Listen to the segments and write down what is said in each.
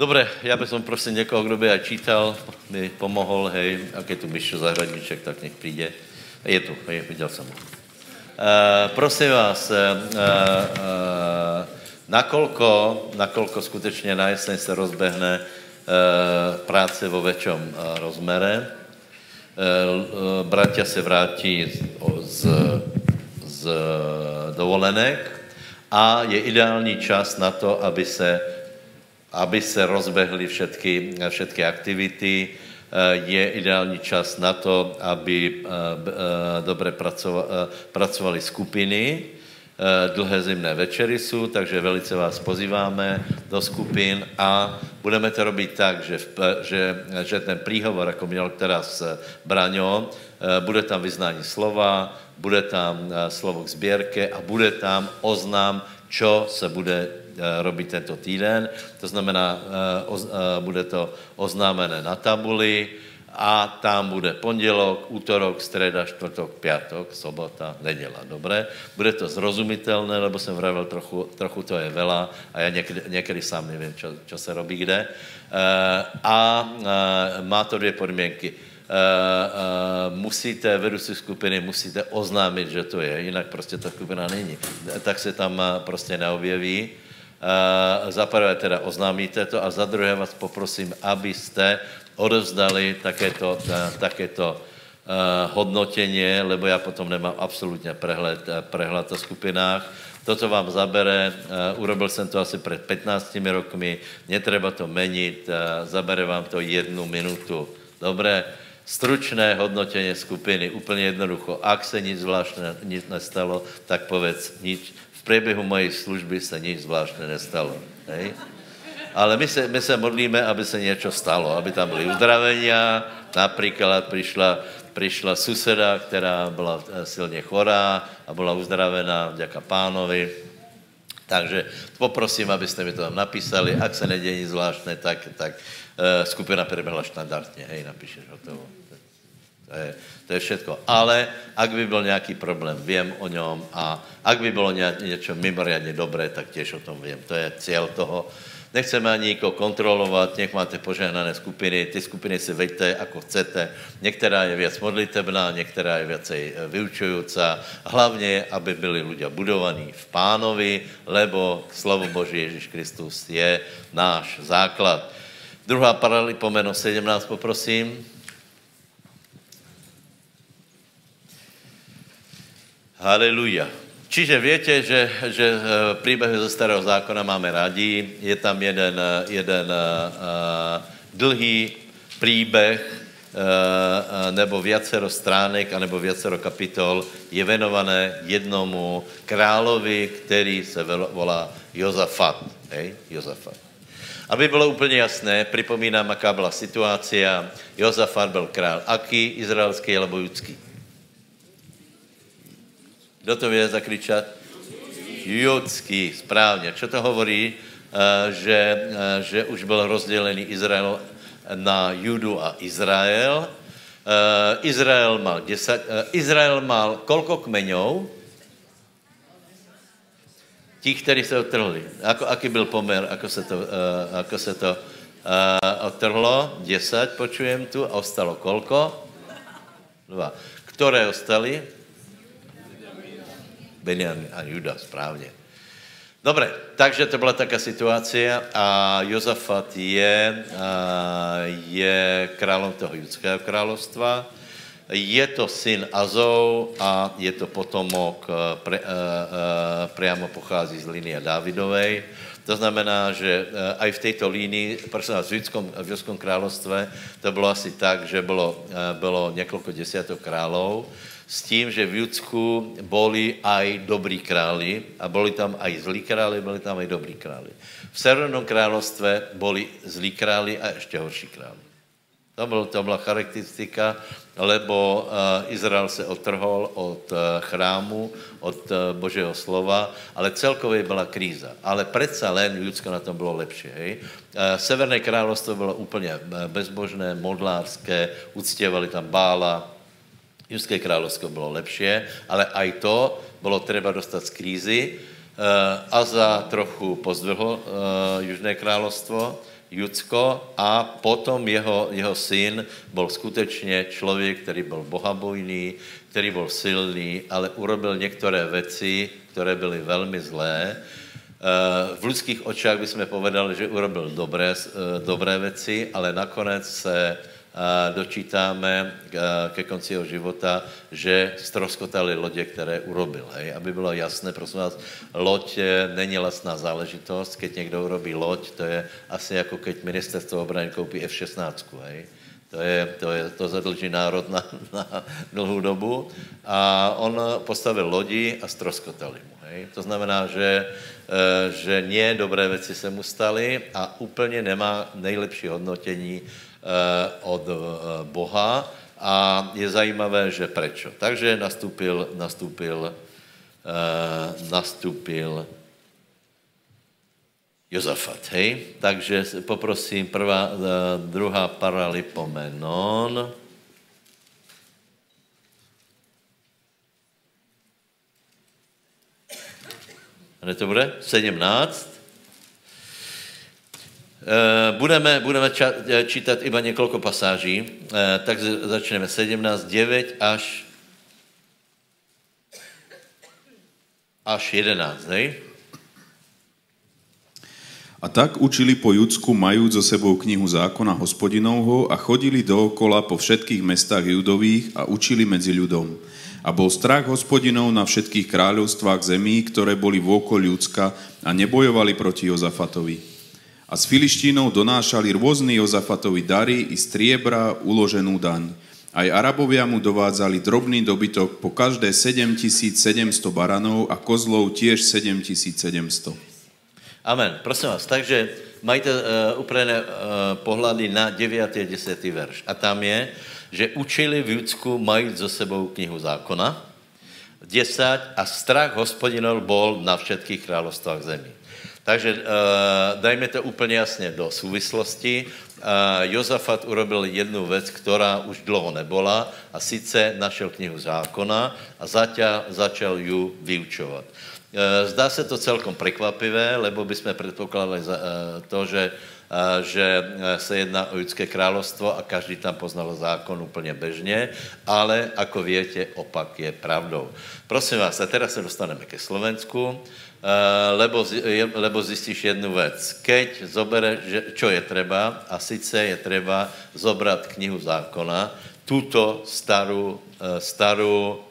Dobre, já bych som prosím někoho, kdo by aj čítal, mi pomohol, hej, a keď tu Mišo Zahradníček, tak nech přijde. Je tu, hej, viděl jsem ho. Uh, prosím vás, uh, uh, nakolko, nakolko skutečně na jeseň se rozbehne uh, práce vo väčšom uh, rozmere, uh, bratia se vrátí z, z, z dovolenek a je ideální čas na to, aby se, aby se rozbehly všetky, všetky aktivity, je ideální čas na to, aby dobře pracovali skupiny. Dlhé zimné večery jsou, takže velice vás pozýváme do skupin a budeme to robit tak, že, že, že ten príhovor, jako měl teraz Braňo, bude tam vyznání slova, bude tam slovo k sběrke a bude tam oznám, čo se bude robit tento týden. To znamená, bude to oznámené na tabuli a tam bude pondělok, útorok, středa, čtvrtok, pátek, sobota, neděla. Dobré? Bude to zrozumitelné, lebo jsem vravil, trochu, trochu to je vela a já někdy, někdy sám nevím, čo, čo se robí kde. A má to dvě podmínky Uh, uh, musíte, vedoucí skupiny, musíte oznámit, že to je, jinak prostě ta skupina není. Tak se tam prostě neobjeví. Uh, za prvé teda oznámíte to a za druhé vás poprosím, abyste odevzdali takéto, takéto uh, hodnotěně, lebo já potom nemám absolutně prehled, uh, prehled o skupinách. Toto vám zabere, urobil jsem to asi před 15 rokmi, netreba to menit, zabere vám to jednu minutu. Dobré, stručné hodnotění skupiny, úplně jednoducho. Ak se nic zvláštne nic nestalo, tak povedz nič. V průběhu mojej služby se nic zvláštne nestalo. Hej? Ale my se, my se modlíme, aby se něco stalo, aby tam byly uzdravenia. Například přišla, přišla suseda, která byla eh, silně chorá a byla uzdravená, děka pánovi. Takže poprosím, abyste mi to tam napísali. Ak se neděje nic zvláštné, tak, tak uh, skupina prebehla štandardně. Hej, napíšeš hotovo. To je, to je všetko. Ale ak by byl nějaký problém, vím o něm a ak by bylo něco mimoriadně dobré, tak těž o tom vím. To je cíl toho. Nechceme ani nikoho kontrolovat, nech máte požehnané skupiny, ty skupiny si veďte, ako chcete. Některá je věc modlitebná, některá je věcej vyučující. Hlavně, aby byli lidé budovaní v pánovi, lebo slovo Boží Ježíš Kristus je náš základ. Druhá paralipomeno 17, poprosím. Haleluja. Čiže větě, že, že eh, příběhy ze starého zákona máme rádi. Je tam jeden, eh, jeden uh, dlhý příběh, nebo viacero stránek, anebo viacero kapitol je venované jednomu královi, který se volá Jozafat. Hej? Jozafat. Aby bylo úplně jasné, připomínám, jaká byla situace. Jozafat byl král aký, izraelský alebo judský? Kdo to vie zakričat? Judský, správně. Co to hovorí? Eh, že, eh, že už byl rozdělený Izrael na Judu a Izrael. Eh, Izrael mal, desať, Izrael mal kolko kmeňov? Ti, kteří se odtrhli. Ako, aký byl pomer, ako se to, ako se to odtrhlo? Desať, počujem tu. A ostalo kolko? Dva. Které ostali? Benjamin a Juda, správně. Dobré, takže to byla taká situace a Jozafat je, je králem toho judského královstva. Je to syn Azou a je to potomok, pre, priamo pochází z linie Dávidovej. To znamená, že aj v této línii, prosím vás, v judskom, v královstve to bylo asi tak, že bylo, bylo několik desiatok králov, s tím, že v Judsku boli aj dobrí králi a boli tam aj zlí králi, boli tam aj dobrí králi. V Severnom královstve boli zlí králi a ještě horší králi. To, byl, to byla charakteristika, lebo uh, Izrael se otrhol od uh, chrámu, od uh, Božího slova, ale celkově byla kríza. Ale přece len Judsko na tom bylo lepší. Hej? Severné královstvo bylo úplně bezbožné, modlárské, uctěvali tam Bála, Judské královsko bylo lepší, ale aj to bylo třeba dostat z krízy. Aza trochu pozdvihl Južné královstvo, Judsko a potom jeho, jeho syn byl skutečně člověk, který byl bohabojný, který byl silný, ale urobil některé věci, které byly velmi zlé. V lidských očách bychom povedali, že urobil dobré, dobré věci, ale nakonec se dočítáme ke konci jeho života, že stroskotali lodě, které urobil. Hej? Aby bylo jasné, prosím vás, loď není lesná záležitost. Keď někdo urobí loď, to je asi jako keď ministerstvo obrany koupí F-16. Hej? To, je, to, je, to zadlží národ na, na dlouhou dobu. A on postavil lodi a stroskotali mu. Hej? To znamená, že, že nie dobré věci se mu staly a úplně nemá nejlepší hodnotění Eh, od eh, Boha a je zajímavé, že prečo. Takže nastupil, nastupil, eh, nastupil Jozafat, hej? Takže poprosím prvá, druhá paralipomenon. A to bude? 17. Eh, budeme, budeme eh, čítat iba několik pasáží, eh, tak začneme 17, 9 až, až 11, hej? A tak učili po Judsku, majúc zo sebou knihu zákona hospodinovho a chodili dookola po všetkých mestách judových a učili medzi ľudom. A bol strach hospodinov na všetkých kráľovstvách zemí, ktoré boli vôkol Judska a nebojovali proti Jozafatovi. A s Filištínov donášali rôzny Jozafatovi dary i striebra uloženú daň. Aj Arabovia mu dovádzali drobný dobytok po každé 7700 baranov a kozlov tiež 7700. Amen. Prosím vás, takže majte uh, uprené uh, pohľady na 9. a 10. verš. A tam je, že učili v Judsku mají za sebou knihu zákona, 10 a strach hospodinov bol na všetkých královstvách zemí. Takže uh, dajme to úplně jasně do souvislosti. Uh, Jozafat urobil jednu věc, která už dlouho nebola a sice našel knihu zákona a zaťa, začal ju vyučovat. Uh, zdá se to celkom překvapivé, lebo bychom předpokládali uh, to, že že se jedná o judské královstvo a každý tam poznal zákon úplně bežně, ale ako větě, opak je pravdou. Prosím vás, a teraz se dostaneme ke Slovensku. Eh, lebo, lebo zjistíš jednu věc. Keď zobere, že, čo je treba, a sice je treba zobrat knihu zákona, tuto starou, eh, starou,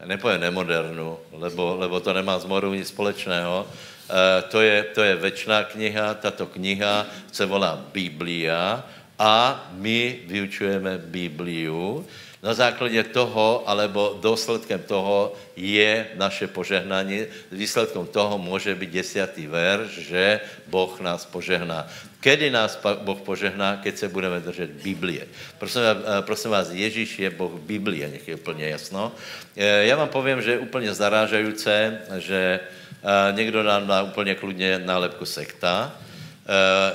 nepovím nemodernu, lebo, lebo to nemá s morou nic společného, eh, to je, to je večná kniha, tato kniha se volá Biblia a my vyučujeme Bibliu, na základě toho, alebo důsledkem toho je naše požehnání. Výsledkem toho může být desátý verš, že Boh nás požehná. Kedy nás Boh požehná, keď se budeme držet Biblie. Prosím, eh, prosím vás, Ježíš je Boh Biblie, nech je úplně jasno. Eh, já vám povím, že je úplně zarážající, že eh, někdo nám dá úplně kludně nálepku sekta,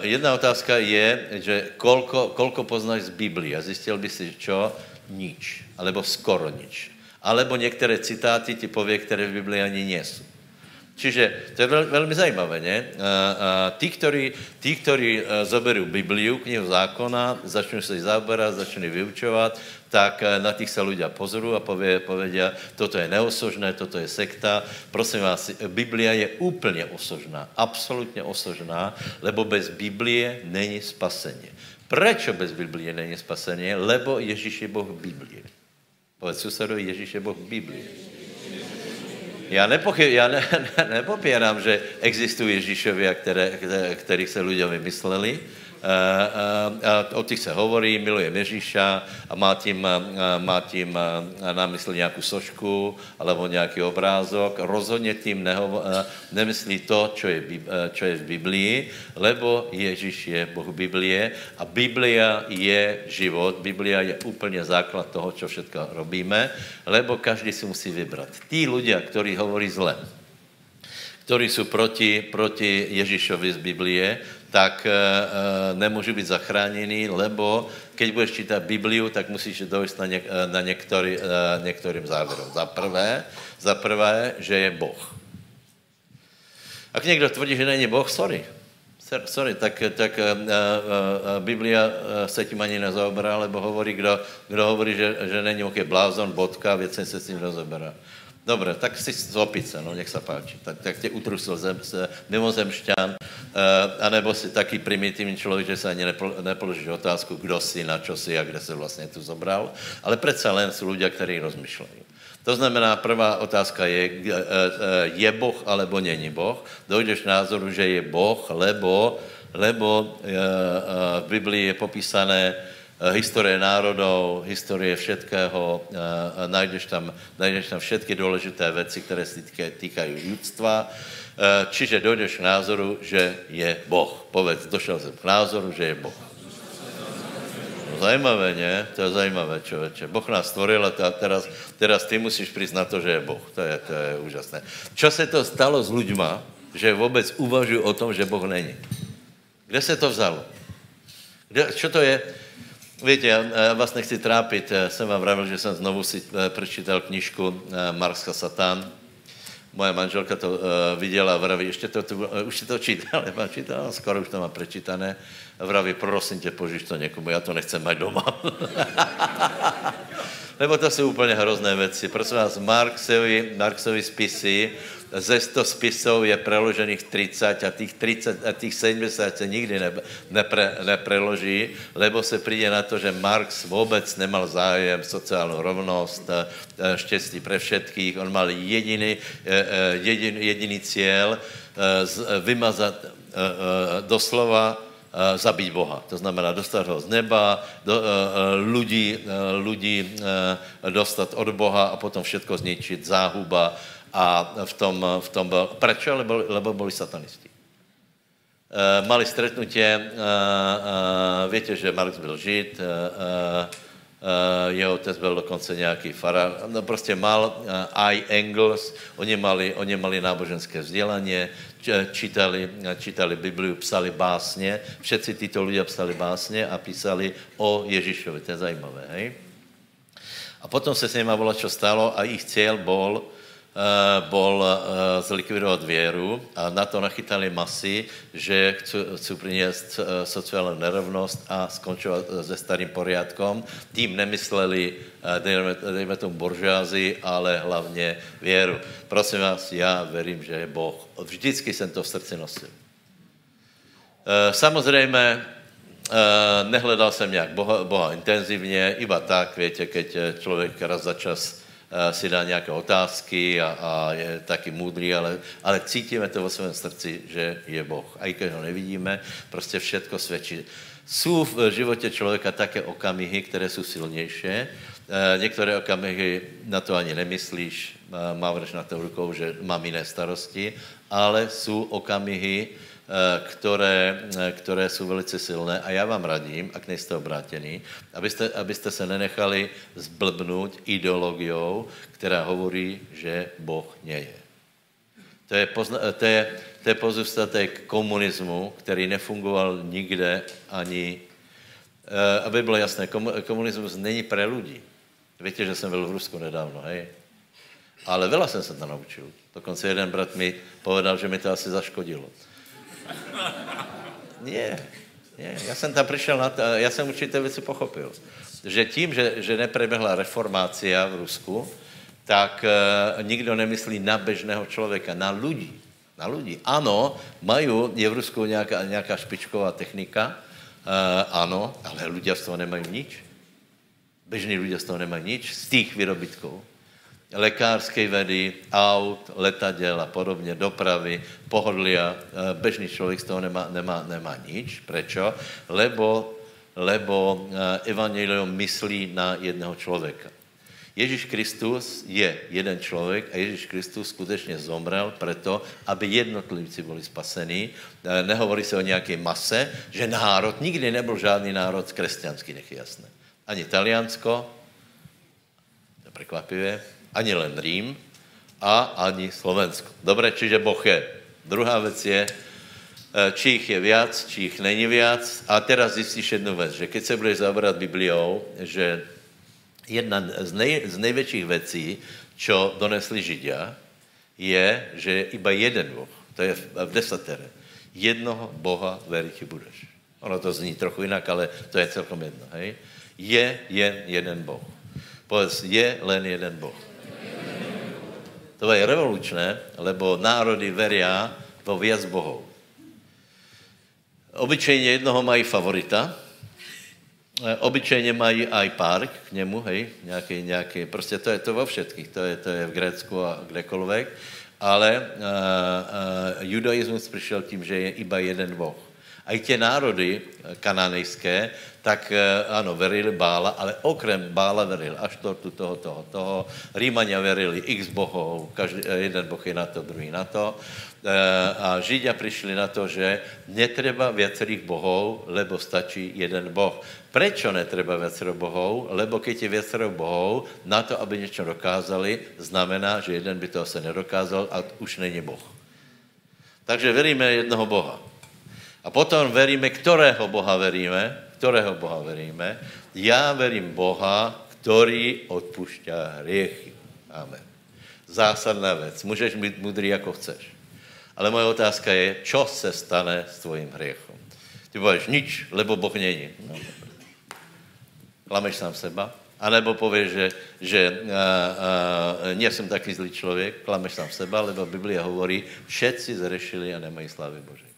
jedna otázka je, že kolko, kolko poznáš z Biblie. A zjistil by si, čo? Nič, alebo skoro nič. Alebo některé citáty ti pově, které v Biblii ani nejsou. Čiže to je veľ, veľmi zajímavé, ne? A, a, tí, ktorí, tí, ktorí e, zoberú Bibliu, knihu zákona, začnú sa zaoberať, začnú vyučovať, tak na tých sa ľudia pozorú a povedia, toto je neosožné, toto je sekta. Prosím vás, Biblia je úplně osožná, absolutně osožná, lebo bez Biblie není spasení. Prečo bez Biblie není spasení? Lebo Ježíš je Boh Biblie. Povedz susedovi, Ježíš je Boh Biblie. Já, nepochyb, já ne, ne, nepopírám, že existují Ježíšovia, které, které, kterých se lidé vymysleli, o těch se hovorí, miluje Ježíša a má tím, má tím na mysli nějakou sošku alebo nějaký obrázok. Rozhodně tím nehovo, nemyslí to, čo je, čo je v Biblii, lebo Ježíš je Boh Biblie a Biblia je život, Biblia je úplně základ toho, čo všetko robíme, lebo každý si musí vybrat. Tí ľudia, ktorí hovorí zle, ktorí jsou proti, proti Ježíšovi z Biblie, tak uh, nemůžu být zachráněný, lebo keď budeš čítat Bibliu, tak musíš dojít na, něk, na některý, některým závěrům. Za prvé, za prvé, že je Boh. Ak někdo tvrdí, že není Boh, sorry. Sorry, tak, tak uh, uh, Biblia se tím ani nezaoberá, lebo hovorí, kdo, kdo hovorí, že, že není je blázon, bodka, věcně se s tím nezaoberá. Dobre, tak si z opice, no, nech se páči. Tak, tak tě utrusil zem, mimozemšťan, anebo si taký primitivní člověk, že se ani nepl, nepoložíš otázku, kdo si, na čo si a kde se vlastně tu zobral. Ale přece len jsou ľudia, kteří rozmýšlejí. To znamená, prvá otázka je, e, e, je Boh alebo není Boh. Dojdeš k názoru, že je Boh, lebo, lebo v Biblii je popísané historie národov, historie všetkého, najdeš tam, najdeš tam všetky důležité věci, které se týkají ľudstva. Čiže dojdeš k názoru, že je Boh. Povedz, došel jsem k názoru, že je Boh. Zajímavé, ne? To je zajímavé, člověče. Boh nás stvoril a teraz, teraz ty musíš přiznat to, že je Boh. To je, to je úžasné. Čo se to stalo s ľuďma, že vůbec uvažují o tom, že Boh není? Kde se to vzalo? Kde, čo to je? Víte, já, já vás nechci trápit. Jsem vám vravil, že jsem znovu si eh, přečítal knižku eh, Marska Satan. Moje manželka to uh, viděla a vraví, ještě to, tu, uh, už si to čítal, nemá čítal, skoro už to má prečítané. Vraví, prosím tě, požiš to někomu, já to nechcem mít doma. Lebo to jsou úplně hrozné věci. Prosím vás, Marksovi, Marksovi spisy, ze 100 spisů je preložených 30 a těch, 30, a těch 70 se nikdy ne, nepre, nepreloží, lebo se přijde na to, že Marx vůbec nemal zájem sociálnu rovnost, eh, štěstí pre všetkých. On mal jediný, eh, eh, jediný, jediný cíl vymazat doslova zabít Boha. To znamená dostat ho z neba, do, ľudí, uh, ľudí uh, dostat od Boha a potom všetko zničit, záhuba a v tom, v tom byl, prečo? Lebo, lebo byli satanisti. Mali stretnutie, uh, víte, že Marx byl žid, jeho otec byl dokonce nějaký farár. No prostě mal uh, I. Engels, oni mali, oni mali náboženské vzdělání, čítali, čítali Bibliu, psali básně. Všetci tyto lidé psali básně a písali o Ježíšovi. To je zajímavé, hej? A potom se s nimi volá, čo stalo a jejich cíl Eh, bol eh, zlikvidovat věru a na to nachytali masy, že chcú, priniesť eh, sociálnu nerovnost a skončovat se starým poriadkom. Tím nemysleli, dejme, dejme tomu buržázy, ale hlavně věru. Prosím vás, já verím, že je Boh. Vždycky jsem to v srdci nosil. Samozřejmě nehledal jsem nějak Boha, Boha intenzivně, iba tak, víte, keď člověk raz za čas Eh, si dá nějaké otázky a, a je taky můdrý, ale, ale cítíme to ve svém srdci, že je Boh. A i když ho nevidíme, prostě všetko svědčí. Jsou v životě člověka také okamihy, které jsou silnější. E, některé okamihy na to ani nemyslíš, mávreš na to rukou, že mám jiné starosti, ale jsou okamihy, Eh, které, eh, které jsou velice silné a já vám radím, ak nejste obrátěni, abyste, abyste se nenechali zblbnout ideologiou, která hovorí, že Boh nie je. To je, pozna, eh, to je, to je pozůstatek komunismu, který nefungoval nikde ani, aby bylo jasné, komunismus není pre lidi. Víte, že jsem byl v Rusku nedávno, hej? Ale veľa jsem se tam naučil. Dokonce jeden brat mi povedal, že mi to asi zaškodilo. Nie, nie. Já jsem tam přišel na to, já jsem určité věci pochopil. Že tím, že, že neprebehla reformácia v Rusku, tak e, nikdo nemyslí na bežného člověka, na lidi. Na lidi. Ano, mají, je v Rusku nějaká, nějaká špičková technika, e, ano, ale lidé z toho nemají nič. Bežní lidé z toho nemají nič, z těch výrobitků lekárské vedy, aut, letadel a podobně, dopravy, pohodlia. Eh, bežný člověk z toho nemá, nemá, nemá nič. Prečo? Lebo, lebo eh, evangelium myslí na jednoho člověka. Ježíš Kristus je jeden člověk a Ježíš Kristus skutečně zomrel proto, aby jednotlivci byli spasení. Eh, nehovorí se o nějaké mase, že národ, nikdy nebyl žádný národ křesťanský, nech je jasné. Ani Taliansko, to je překvapivé, ani len Rím a ani Slovensko. Dobré, čiže Boh je. Druhá věc je, eh, či jich je viac, či jich není viac. A teraz zjistíš jednu věc, že keď se budeš zabrat Bibliou, že jedna z, nej, z největších věcí, čo donesli Židia, je, že je iba jeden Boh. To je v desatere. Jednoho Boha veriť budeš. Ono to zní trochu jinak, ale to je celkom jedno. Hej? Je jen jeden Boh. Povedz, je len jeden Boh. To je revolučné, lebo národy veria vo viac bohov. Obyčejně jednoho mají favorita, e, obyčejně mají aj park k němu, hej, nějaký, nějaký, prostě to je to vo všetkých, to je, to je v Grécku a kdekoľvek, ale uh, uh, judaismus přišel tím, že je iba jeden boh. A i tě národy kananejské, tak ano, verili Bála, ale okrem Bála verili Aštortu, toho, toho, toho. Rímania verili x bohov, každý, jeden boh je na to, druhý na to. A Židia přišli na to, že netreba viacerých bohov, lebo stačí jeden boh. Prečo netreba viacero bohov? Lebo keď je viacero bohov, na to, aby něco dokázali, znamená, že jeden by to asi nedokázal a už není boh. Takže veríme jednoho boha. A potom veríme, kterého Boha veríme, kterého Boha veríme. Já verím Boha, který odpušťá hriechy. Amen. Zásadná věc. Můžeš být mudrý, jako chceš. Ale moje otázka je, čo se stane s tvojím hriechom? Ty pověš, nič, lebo Boh není. No. Klameš sám seba? A nebo pověš, že, že uh, uh, nie jsem taky zlý člověk, klameš sám seba, lebo Biblia hovorí, všetci zrešili a nemají slávy Boží.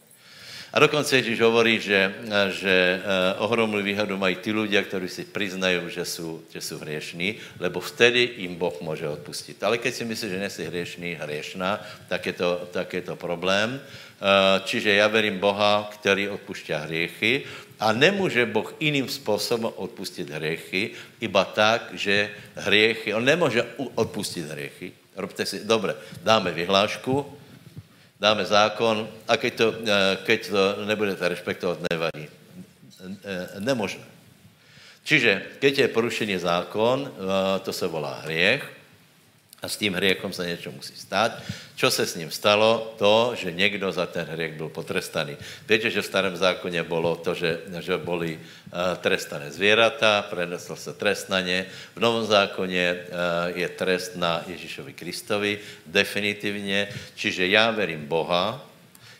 A dokonce Ježíš hovorí, že, že uh, ohromnou výhodu mají ty ľudia, kteří si priznají, že jsou, že jsou hriešní, lebo vtedy jim Boh může odpustit. Ale keď si myslíš, že nejsi hriešný, hriešná, tak je to, tak je to problém. Uh, čiže já verím Boha, který odpušťá hriechy a nemůže Boh jiným způsobem odpustit hriechy, iba tak, že hriechy, on nemůže odpustit hriechy. Robte si, dobre, dáme vyhlášku, dáme zákon a keď to, eh, keď to nebudete respektovat, nevadí. Eh, nemožné. Čiže, keď je porušený zákon, eh, to se volá hriech, a s tím hriechom se něco musí stát. Čo se s ním stalo? To, že někdo za ten hriech byl potrestaný. Víte, že v starém zákoně bylo to, že, že byly uh, trestané zvěrata, prenesl se trest na ně. V novom zákoně uh, je trest na Ježíšovi Kristovi, definitivně. Čiže já verím Boha,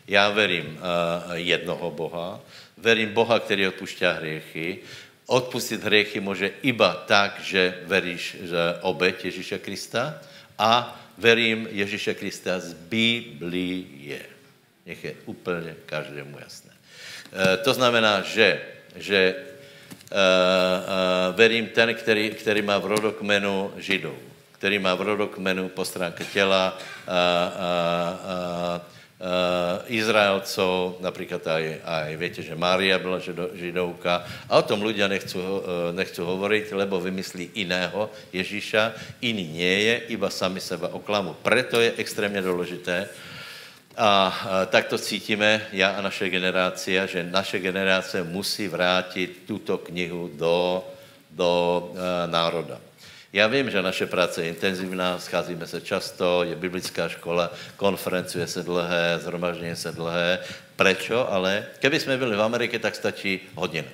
já verím uh, jednoho Boha, verím Boha, který odpušťá hriechy, odpustit hriechy může iba tak, že veríš že obeť Ježíše Krista a verím Ježíše Krista z Biblie. Nech je úplně každému jasné. E, to znamená, že, že e, e, verím ten, který, který má v rodokmenu Židů, který má v rodokmenu po stránce těla a, a, a, Izraelcov, například aj, aj viete, že Mária byla židovka a o tom ľudia nechcú, uh, nechcú hovoriť, lebo vymyslí iného Ježíša, iný nie je, iba sami seba oklamu. Preto je extrémně důležité, a, a tak to cítíme, já a naše generácia, že naše generace musí vrátit tuto knihu do, do národa. Já vím, že naše práce je intenzivná, scházíme se často, je biblická škola, konferencuje se dlhé, zhromaždění se dlhé. Prečo? Ale keby jsme byli v Americe, tak stačí hodina.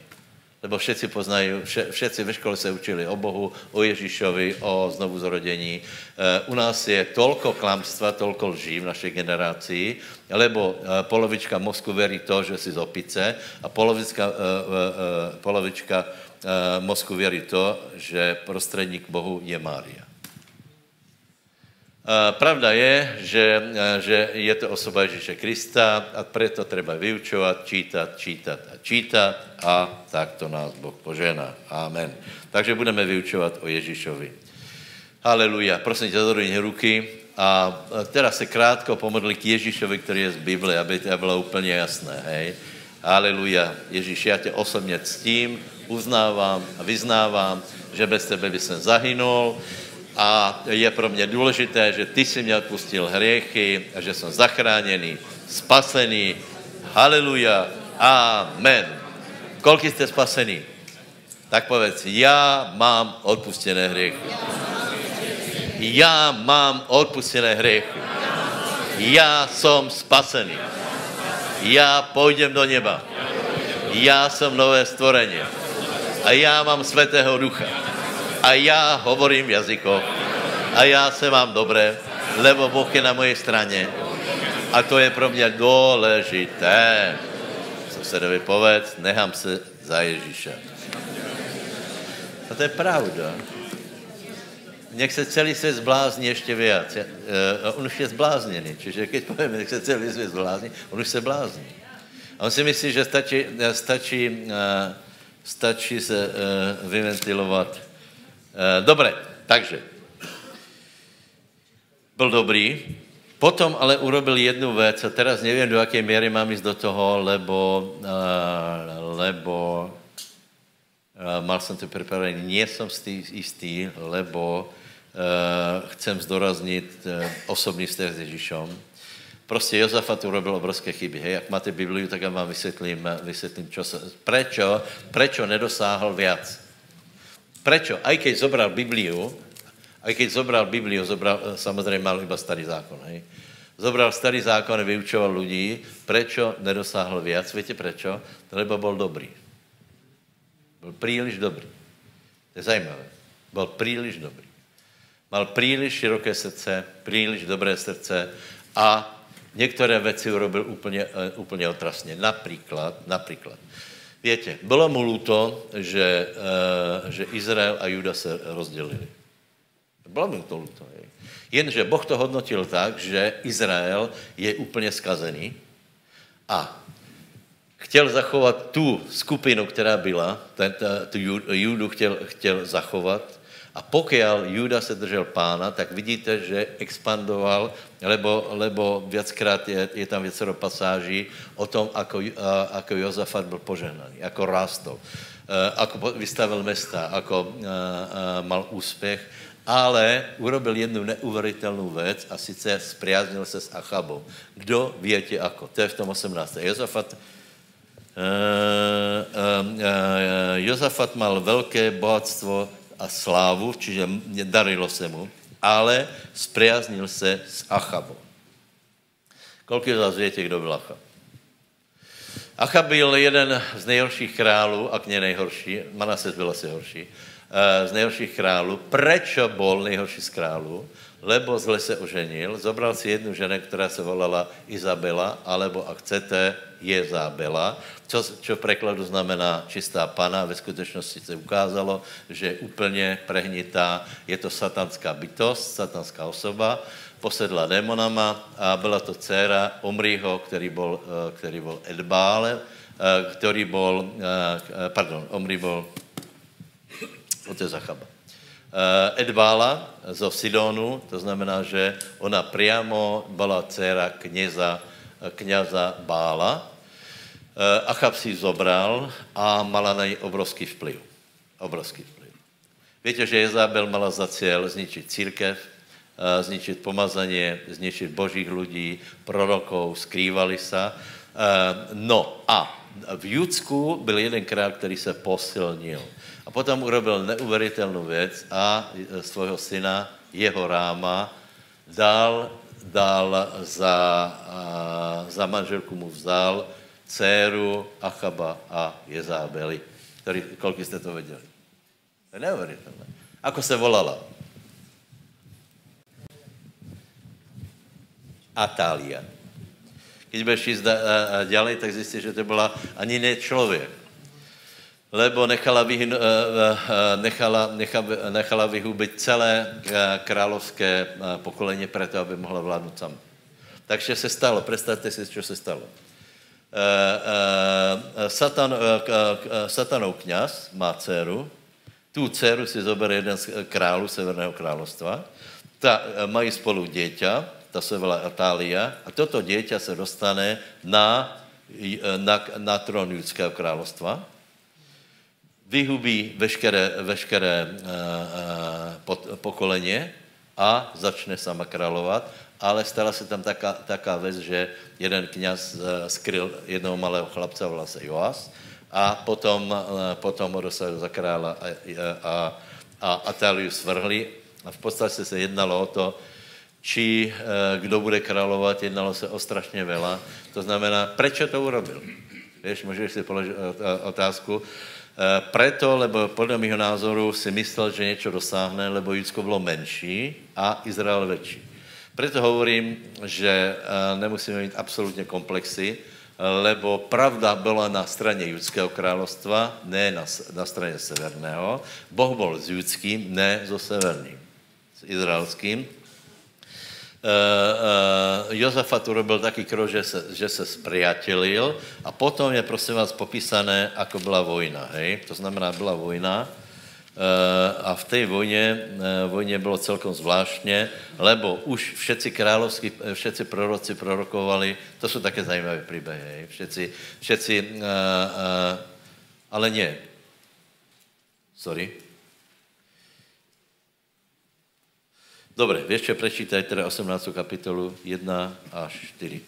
Lebo všetci poznají, vše, všetci ve škole se učili o Bohu, o Ježíšovi, o znovu zrodění. E, u nás je tolko klamstva, tolko lží v našej generácii, lebo e, polovička mozku verí to, že si z opice a polovička, e, e, e, polovička Eh, mozku věří to, že prostředník Bohu je Mária. Eh, pravda je, že, eh, že je to osoba Ježíše Krista a proto treba vyučovat, čítat, čítat a čítat a tak to nás Boh požená. Amen. Takže budeme vyučovat o Ježíšovi. Haleluja. Prosím tě, zadruň ruky a teraz se krátko pomodli k Ježíšovi, který je z Bible, aby to bylo úplně jasné. Hej. Haleluja. Ježíš, já tě osobně ctím, uznávám a vyznávám, že bez tebe by jsem zahynul a je pro mě důležité, že ty si mě odpustil hriechy a že jsem zachráněný, spasený. Haleluja. Amen. Kolik jste spasený? Tak povedz, já mám odpustené hriechy. Já mám odpustené hriechy. Já jsem spasený. Já půjdem do neba. Já jsem nové stvorení a já mám svatého ducha. A já hovorím v jazykoch. A já se mám dobré, lebo Boh je na mojej straně. A to je pro mě důležité. Sousedovi povedz, nechám se za Ježíše. A to je pravda. Nech se celý svět zblázní ještě víc. Uh, on už je zblázněný. Čiže když povíme, nech se celý svět zblázní, on už se blázní. A on si myslí, že stačí, stačí, uh, stačí se uh, vyventilovat. Uh, dobré, takže. Byl dobrý, Potom ale urobil jednu věc a teraz nevím, do jaké míry mám jít do toho, lebo, uh, lebo uh, mal jsem to připravené, nejsem jistý, lebo uh, chcem zdoraznit uh, osobní vztah s Ježíšem. Prostě Jozafat urobil obrovské chyby. Hej, jak máte Bibliu, tak já vám vysvětlím, vysvětlím čo se, prečo, prečo nedosáhl viac. Prečo? Aj keď zobral Bibliu, a když zobral Bibliu, zobral, samozřejmě mal iba starý zákon, hej. Zobral starý zákon a vyučoval lidí. Prečo nedosáhl viac? Víte prečo? Lebo byl dobrý. Byl příliš dobrý. To je zajímavé. Byl příliš dobrý. Mal příliš široké srdce, příliš dobré srdce a některé věci urobil úplně, uh, úplně otrasně. Například, například. Víte, bylo mu luto, že, uh, že Izrael a Juda se rozdělili. Bylo mi to luto. Je. Jenže Boh to hodnotil tak, že Izrael je úplně skazený a chtěl zachovat tu skupinu, která byla, ten, tu Judu chtěl, chtěl zachovat a pokud Juda se držel pána, tak vidíte, že expandoval, lebo, lebo viackrát je, je tam věcero pasáží o tom, ako, ako Jozafat byl požehnaný, ako rástol, ako vystavil města, ako mal úspěch ale urobil jednu neuvěřitelnou věc a sice spriaznil se s Achabou. Kdo větě ako? To je v tom 18. Jozafat, uh, uh, uh, Jozafat mal velké bohatstvo a slávu, čiže darilo se mu, ale spriaznil se s Achabou. Kolik z vás větě, kdo byl Achab? Achab byl jeden z nejhorších králů, a k nejhorší, Manases byl asi horší, z nejhorších králů. Prečo bol nejhorší z králů? Lebo zle se oženil, zobral si jednu ženu, která se volala Izabela, alebo a chcete, Jezabela, čo, čo v prekladu znamená čistá pana. Ve skutečnosti se ukázalo, že je úplně prehnitá. Je to satanská bytost, satanská osoba, posedla démonama a byla to dcera Omriho, který byl, který byl Edbále, který byl, pardon, Omri byl otec Zachaba. Uh, Edbála zo Sidonu, to znamená, že ona priamo byla dcera kněza, kněza Bála. Uh, Achab si zobral a mala na něj obrovský vplyv. Obrovský vplyv. Víte, že Jezabel mala za cíl zničit církev, zničit pomazaně, zničit božích lidí, prorokov, skrývali se. No a v Judsku byl jeden král, který se posilnil. Potom urobil neuvěřitelnou věc a svého syna, jeho ráma, dal, dal za, za manželku mu vzal dceru Achaba a Jezábeli. Který, kolik jste to věděli? To je neuvěřitelné. Ako se volala? Atália. Když budeš jít dále, tak zjistíš, že to byla ani ne člověk lebo nechala, vyhn, eh, eh, nechala, nechala, nechala vyhubit celé eh, královské pokolení proto, aby mohla vládnout sama. Takže se stalo, představte si, co se stalo. Satan, satanov kněz má dceru, tu dceru si zobere jeden z králů Severného královstva, ta, mají spolu děťa, ta se volá Atália, a toto děťa se dostane na, na, na trón judského královstva vyhubí veškeré, veškeré uh, uh, pokoleně a začne sama královat, ale stala se tam taká, taká věc, že jeden kněz uh, skryl jednoho malého chlapce, volá se Joas, a potom, potom ho dosadil za krála a, a, a Atáliu svrhli a v podstatě se jednalo o to, či kdo bude královat, jednalo se o strašně vela. To znamená, proč to urobil? Víš, můžeš si položit otázku. Eh, preto, lebo podle mého názoru si myslel, že něco dosáhne, lebo Judsko bylo menší a Izrael větší. Preto hovorím, že eh, nemusíme mít absolutně komplexy, lebo pravda byla na straně judského královstva, ne na, na straně severného. Boh byl s judským, ne so severným, s izraelským. Uh, uh, Jozafat urobil taký krok, že se, že se spriatelil a potom je, prosím vás, popísané, ako byla vojna, hej? To znamená, byla vojna uh, a v té vojně, vojně bylo celkom zvláštně, lebo už všetci královskí, všetci proroci prorokovali, to jsou také zajímavé příběhy? Všetci, všetci, ale ne. Sorry. Dobre, vieš čo, prečítaj teda 18. kapitolu 1 až 4.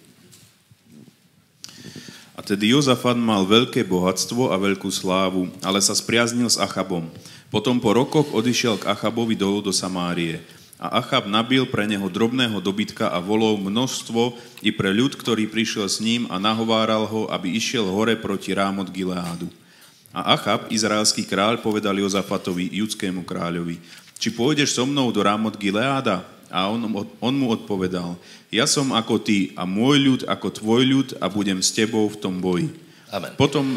A tedy Jozafat mal veľké bohatstvo a veľkú slávu, ale sa spriaznil s Achabom. Potom po rokoch odišiel k Achabovi dolu do Samárie. A Achab nabil pre neho drobného dobytka a volov množstvo i pre ľud, ktorý prišiel s ním a nahováral ho, aby išiel hore proti Rámot Gileádu. A Achab, izraelský kráľ, povedal Jozafatovi, judskému kráľovi, či pôjdeš so mnou do Rámot Gileáda? A on, on mu odpovedal, ja som ako ty a môj ľud ako tvoj ľud a budem s tebou v tom boji. Amen. Potom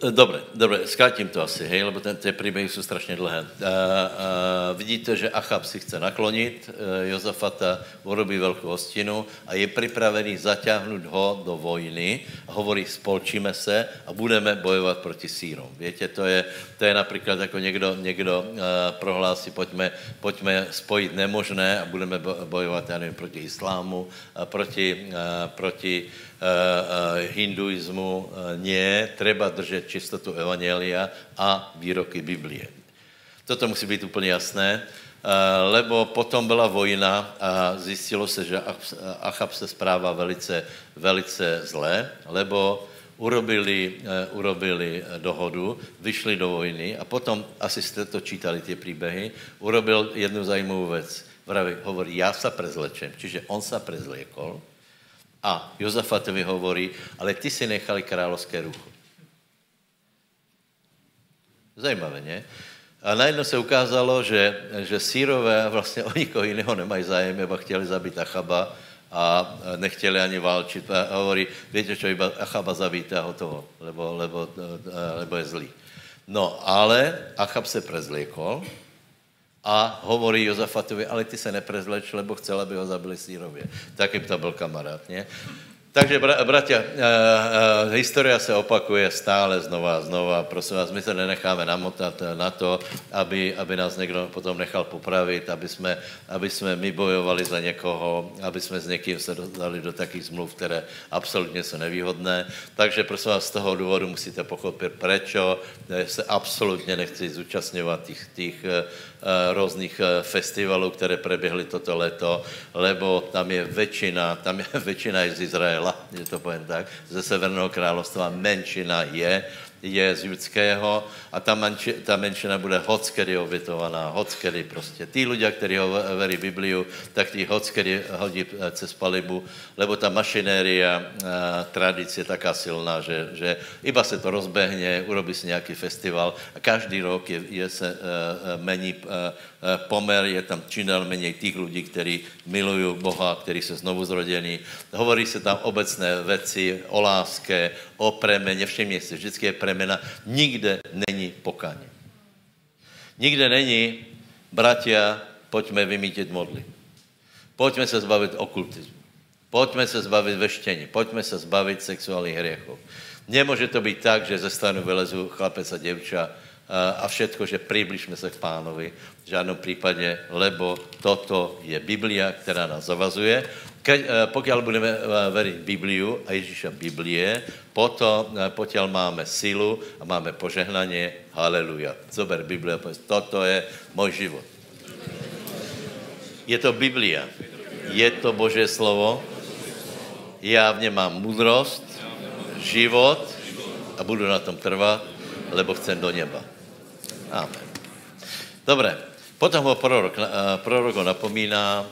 Dobre, dobre, skrátím to asi, hej, lebo ten, ty příběhy jsou strašně dlhé. Uh, uh, vidíte, že Achab si chce naklonit uh, Jozafata, urobí velkou hostinu a je připravený zatáhnout ho do vojny a hovorí, spolčíme se a budeme bojovat proti sírom. Víte, to je, to je například jako někdo, někdo uh, prohlásí, pojďme, pojďme spojit nemožné a budeme bojovat, já nevím, proti islámu, uh, proti, uh, proti uh, uh, hinduismu. Uh, nie, treba držet čistotu Evangelia a výroky Biblie. Toto musí být úplně jasné, lebo potom byla vojna a zjistilo se, že Achab se správa velice, velice zlé, lebo urobili, urobili dohodu, vyšli do vojny a potom, asi jste to čítali, ty příběhy, urobil jednu zajímavou věc. Vraví, hovorí, já se prezlečem, čiže on se prezliekol, a Jozafatovi hovorí, ale ty si nechali královské rucho. Zajímavé, ne? A najednou se ukázalo, že, že sírové vlastně o nikoho jiného nemají zájem, iba chtěli zabít Achaba a nechtěli ani válčit. A hovorí, víte čo, iba Achaba zavíte a hotovo, lebo, lebo, lebo je zlý. No, ale Achab se prezliekol, a hovorí Jozafatovi, ale ty se neprezleč, lebo chcel, aby ho zabili sírově. Taky to byl kamarád, ne? Takže, bra, bratia, uh, uh, historia se opakuje stále znova a znova. Prosím vás, my se nenecháme namotat na to, aby, aby nás někdo potom nechal popravit, aby jsme, aby jsme my bojovali za někoho, aby jsme s někým se dali do takých zmluv, které absolutně jsou nevýhodné. Takže prosím vás, z toho důvodu musíte pochopit, proč se absolutně nechci zúčastňovat těch, těch různých festivalů, které preběhly toto leto, lebo tam je většina, tam je většina z Izraela že to povím tak, ze Severného královstva, menšina je, je z judského a ta, menši, ta menšina bude hockedy obětovaná, hockedy prostě. Tí ľudia, kteří verí Bibliu, tak tí hockedy hodí eh, cez palibu, lebo ta mašinéria, eh, tradice je taká silná, že, že iba se to rozbehne, urobí si nějaký festival a každý rok je, je se uh, mení pomer, je tam čím dál méně těch lidí, kteří milují Boha, kteří se znovu zrodení. Hovorí se tam obecné věci o láske, o premeně, všimně si, vždycky je premena, nikde není pokání. Nikde není, bratia, pojďme vymítit modly. Pojďme se zbavit okultismu. Pojďme se zbavit veštění. Pojďme se zbavit sexuálních hriechů. Nemůže to být tak, že ze stanu vylezu chlapec a děvča a všetko, že přibližme se k pánovi. V žádném případě, lebo toto je Biblia, která nás zavazuje. Keď, eh, pokud budeme eh, veriť Bibliu a Ježíša Biblie, potom, eh, potěl máme sílu a máme požehnanie. Haleluja. Zober Biblia toto je můj život. Je to Biblia. Je to Boží slovo. Já v něm mám mudrost, život a budu na tom trvat, lebo chcem do neba. Amen. Dobré. Potom ho prorok, prorok ho napomíná,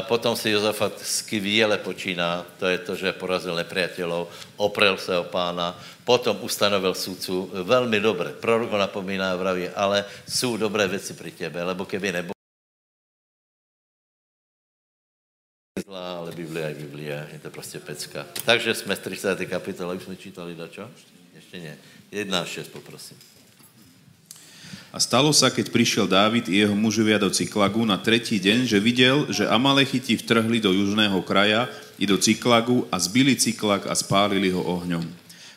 Potom si Jozafat skvěle počíná, to je to, že porazil nepriateľov, oprel se o pána, potom ustanovil sudcu, velmi dobré, prorok ho napomíná, vraví, ale jsou dobré věci pri tebe, lebo keby nebo ale Biblia je Biblia, je to prostě pecka. Takže jsme v 30. kapitole, už jsme čítali čo? Ještě ne. 1 až 6, poprosím. A stalo sa, keď prišiel Dávid i jeho mužovia do Cyklagu na tretí deň, že videl, že Amalechiti vtrhli do južného kraja i do Cyklagu a zbili Cyklag a spálili ho ohňom.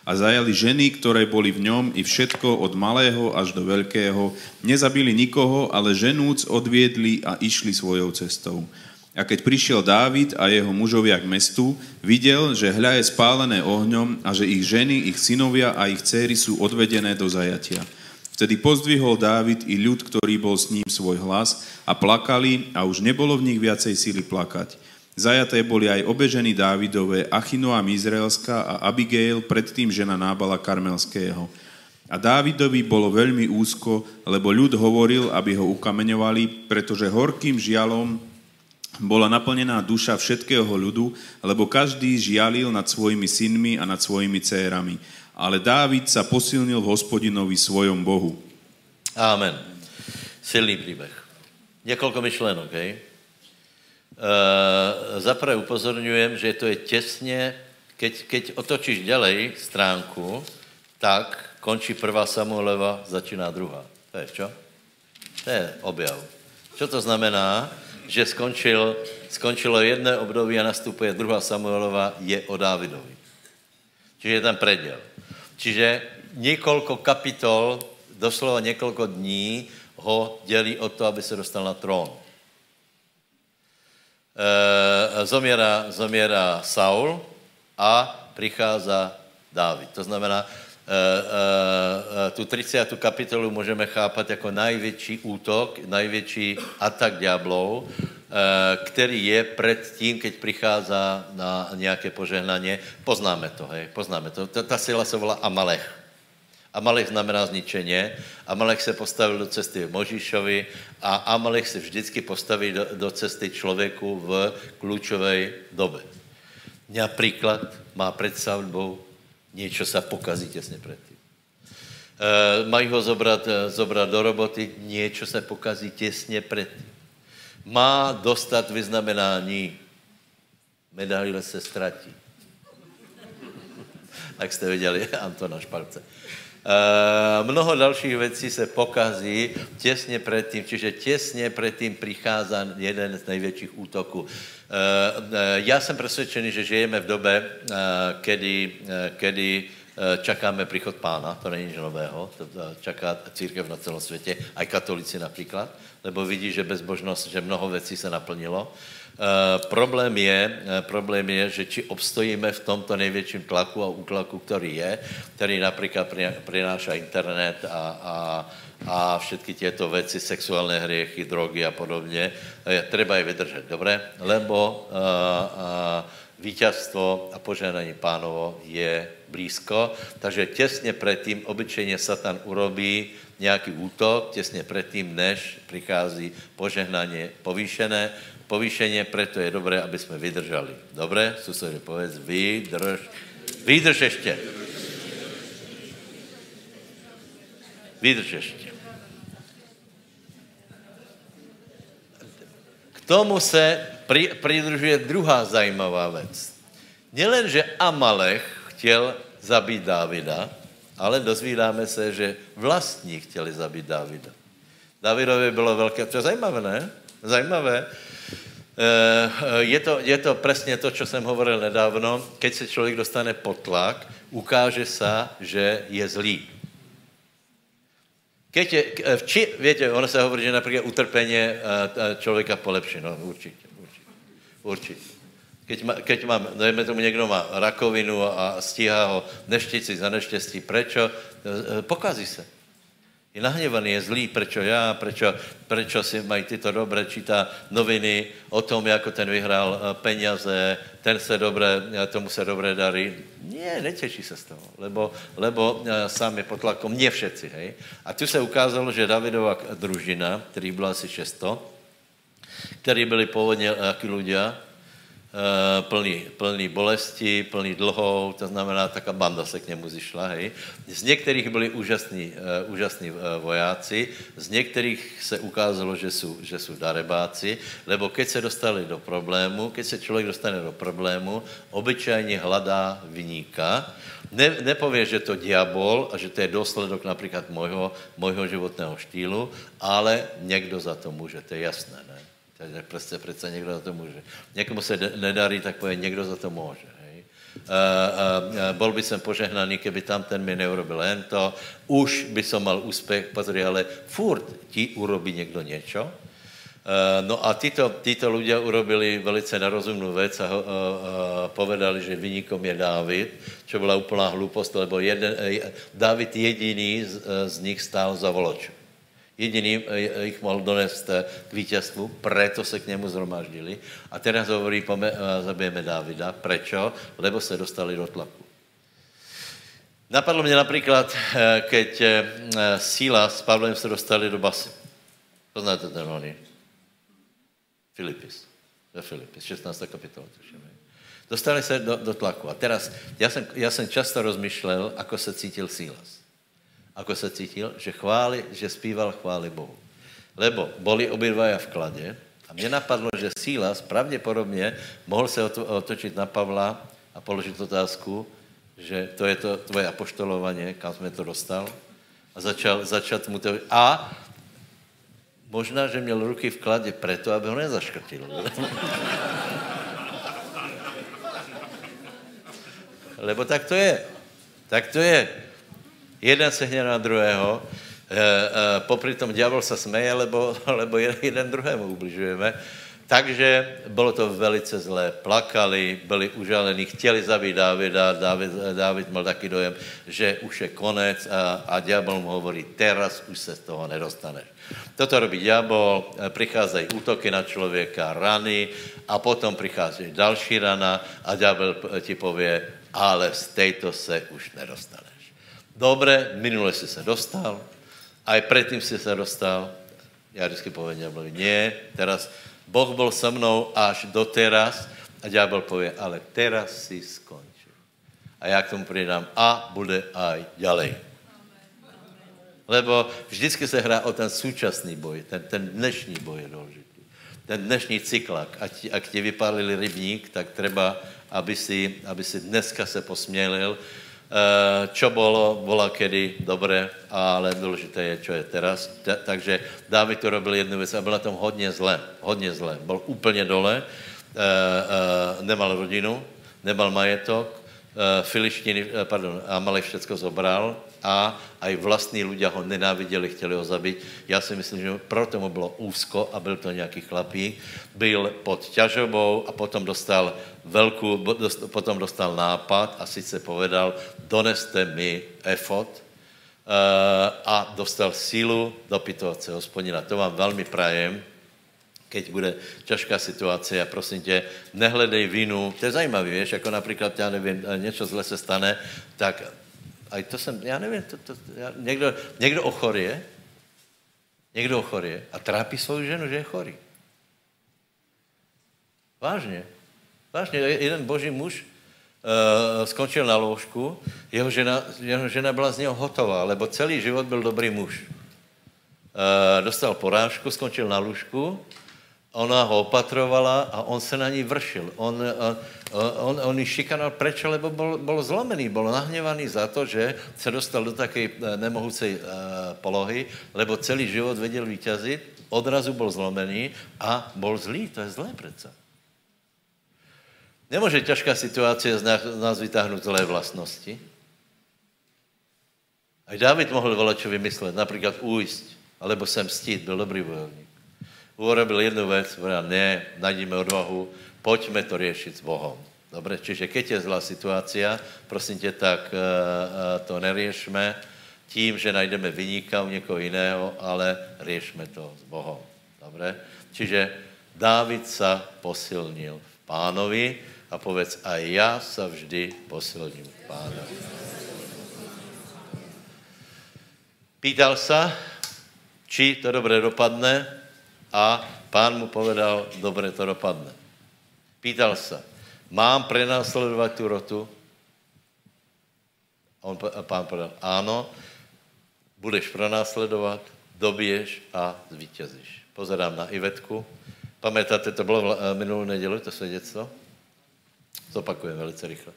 A zajali ženy, ktoré boli v ňom i všetko od malého až do veľkého. Nezabili nikoho, ale ženúc odviedli a išli svojou cestou. A keď prišiel Dávid a jeho mužovia k mestu, videl, že hľa je spálené ohňom a že ich ženy, ich synovia a ich céry sú odvedené do zajatia. Vtedy pozdvihol Dávid i ľud, ktorý bol s ním svoj hlas a plakali a už nebolo v nich viacej síly plakať. Zajaté boli aj obežení Dávidové Achinoam Izraelská a Abigail, predtým žena Nábala Karmelského. A Dávidovi bolo veľmi úzko, lebo ľud hovoril, aby ho ukameňovali, pretože horkým žialom bola naplnená duša všetkého ľudu, lebo každý žialil nad svojimi synmi a nad svojimi cérami ale Dávid sa posilnil v hospodinovi svojom Bohu. Amen. Silný příběh. Několik myšlenok, hej? E, zaprvé upozorňujem, že to je těsně, keď, keď otočíš ďalej stránku, tak končí prvá Samueleva, začíná druhá. To je čo? To je objav. Co to znamená? Že skončil, skončilo jedné období a nastupuje druhá Samuelova, je o Dávidovi. Čiže je tam preděl. Čiže několik kapitol, doslova několik dní ho dělí o to, aby se dostal na trón. E, zomiera, zomiera Saul a prichází Dávid. To znamená, tu 30. kapitolu můžeme chápat jako největší útok, největší atak Eh, který je před tím, keď přichází na nějaké požehnaně. Poznáme to, hej, poznáme to. Ta, sila se volá Amalech. Amalek znamená zničeně. Amalek se postavil do cesty Možíšovi a Amalek se vždycky postaví do, do cesty člověku v klíčové době. Například má před svatbou, něco se pokazí těsně předtím. E, mají ho zobrat, eh, zobrat do roboty, něco se pokazí těsně předtím má dostat vyznamenání. Medaile se ztratí. tak jste viděli Antona Šparce. Uh, mnoho dalších věcí se pokazí těsně předtím, čiže těsně předtím přichází jeden z největších útoků. Uh, já jsem přesvědčený, že žijeme v době, uh, kedy, uh, kedy čakáme příchod pána, to není nic nového, to čaká církev na celém světě, i katolici například lebo vidí, že bezbožnost, že mnoho věcí se naplnilo. Problém, je, problém je, že či obstojíme v tomto největším tlaku a útlaku, který je, který například přináša internet a, a, a všetky těto věci, sexuální hriechy, drogy a podobně, je, treba je vydržet, dobré? Lebo uh, uh, vítězstvo a požehnání pánovo je blízko, takže těsně předtím obyčejně Satan urobí nějaký útok, těsně předtím, než přichází požehnání povýšené. Povýšeně, proto je dobré, aby jsme vydrželi. Dobré? Susede, povedz, vydrž. Vydrž ještě. Vydrž ještě. Tomu se pri, pridružuje druhá zajímavá věc. Nelen, že Amalech chtěl zabít Dávida, ale dozvídáme se, že vlastní chtěli zabít Dávida. Davidovi bylo velké, to zajímavé, ne? Zajímavé. Eh, je to, je to přesně to, co jsem hovoril nedávno. Keď se člověk dostane pod tlak, ukáže se, že je zlý. Keď je, v či, víte, ono se hovorí, že například utrpení eh, člověka polepší, no určitě, určitě, určitě. Keď, má, keď mám, dejme tomu, někdo má rakovinu a stíhá ho neštěstí za neštěstí. Prečo? Pokazí se. Je nahněvaný, je zlý, prečo já, prečo, prečo si mají tyto dobré, čítá noviny o tom, jako ten vyhrál e, peněze, ten se dobré, e, tomu se dobré darí. Ne, netěší se z toho, lebo, lebo sám je pod tlakom, mě všetci, hej. A tu se ukázalo, že Davidova družina, který byla asi 600, který byli původně jaký ľudia, Eh, plný, plný bolesti, plný dlhou, to znamená, taká banda se k němu zišla, hej. Z některých byli úžasní, uh, úžasní uh, vojáci, z některých se ukázalo, že jsou, že jsou darebáci, lebo keď se dostali do problému, keď se člověk dostane do problému, obyčajně hledá vyníka, ne, nepově, že to diabol a že to je důsledok například mojho, mojho životného štýlu, ale někdo za to může, to je jasné, ne? Takže prostě přece někdo za to může. Někomu se nedarí, tak pově, někdo za to může. Hej. Uh, uh, bol by som požehnaný, keby tam ten mi neurobil jen to, už by som mal úspěch, pozri, ale furt ti urobí někdo něco. No a títo, títo ľudia urobili velice nerozumnou věc a uh, uh, povedali, že vynikom je Dávid, čo byla úplná hlupost, lebo jeden, Dávid jediný z, z nich stál za voločem. Jediný eh, jich mohl donést eh, k vítězstvu, proto se k němu zhromáždili. A teraz hovorí, eh, zabijeme Dávida. Prečo? Lebo se dostali do tlaku. Napadlo mě například, keď Síla s Pavlem se dostali do basy. Poznáte ten oni? Filipis. Ve Filipis, 16. kapitola. Dostali se do, do tlaku. A teraz, já jsem, já jsem často rozmýšlel, ako se cítil Sílas ako se cítil, že, chváli, že zpíval chvály Bohu. Lebo boli obidvaja v klade a mě napadlo, že Sílas pravděpodobně mohl se otočit na Pavla a položit otázku, že to je to tvoje apoštolovanie, kam jsme to dostal. A začal, začal mu to... A možná, že měl ruky v kladě preto, aby ho nezaškrtil. Lebo tak to je. Tak to je. Jeden se hně na druhého, e, e, popri tom ďábel se smeje, lebo, lebo jeden druhému ubližujeme. Takže bylo to velice zlé. Plakali, byli užalení, chtěli zabít Dávida. Dávid, Dávid mal taký dojem, že už je konec a, a ďábel mu hovorí, teraz už se z toho nedostaneš. Toto robí ďábel, přicházejí útoky na člověka, rany a potom přichází další rana a ďábel ti pově, ale z této se už nedostaneš. Dobre, minule si se dostal, aj predtým si se dostal. Já vždycky povím ďáblovi, nie, teraz Boh byl se mnou až doteraz a ďábel pově, ale teraz si skončil. A já k tomu přidám, a bude aj ďalej. Lebo vždycky se hrá o ten současný boj, ten, ten dnešní boj je důležitý. Ten dnešní cyklak, ať, ak ti vypálili rybník, tak třeba, aby si, aby si dneska se posmělil, čo bolo, bola kedy dobré, ale důležité je, čo je teraz. takže Dávid to robil jednu věc a byl na tom hodně zle, hodně zle. Byl úplně dole, eh, eh, nemal rodinu, nemal majetok, filištiny, pardon, Amalek všecko zobral a aj vlastní ľudia ho nenáviděli, chtěli ho zabít. Já si myslím, že proto mu bylo úzko a byl to nějaký chlapík. Byl pod ťažobou a potom dostal velkou, potom dostal nápad a sice povedal, doneste mi efot, uh, a dostal sílu dopytovat se hospodina. To vám velmi prajem, keď bude těžká situace a prosím tě, nehledej vinu. To je zajímavé, víš, jako například, já nevím, něco zle se stane, tak a to jsem, já nevím, to, to, já, někdo, někdo ochorie, někdo ochorie a trápí svou ženu, že je chorý. Vážně. Vážně, jeden boží muž uh, skončil na lůžku, jeho žena, jeho žena byla z něho hotová, lebo celý život byl dobrý muž. Uh, dostal porážku, skončil na lůžku, ona ho opatrovala a on se na ní vršil. On, uh, on, on ji šikanoval prečo, lebo bol, bol zlomený, bol nahněvaný za to, že se dostal do také nemohoucej uh, polohy, lebo celý život věděl vítězit, odrazu byl zlomený a byl zlý, to je zlé přece. Nemůže těžká situace z nás vytáhnout zlé vlastnosti. A David mohl volačo vymyslet, například ujist, alebo sem mstít, byl dobrý bojovník. Urobil jednu věc, povedal, ne, najdíme odvahu, pojďme to řešit s Bohem. Dobre, čiže keď je zlá situace, prosím tě, tak uh, uh, to neriešme tím, že najdeme vyníka u někoho jiného, ale riešme to s Bohem. Dobre? Čiže Dávid sa posilnil v pánovi, a povedz, a já se vždy posilním pána. Pýtal se, či to dobře dopadne a pán mu povedal, dobře to dopadne. Pýtal se, mám prenásledovat tu rotu? On, pán povedal, áno, budeš pronásledovat, dobiješ a zvítězíš. Pozerám na Ivetku. Pamätáte, to bylo eh, minulou neděli, to svědectvo? Zopakujem velice rychle.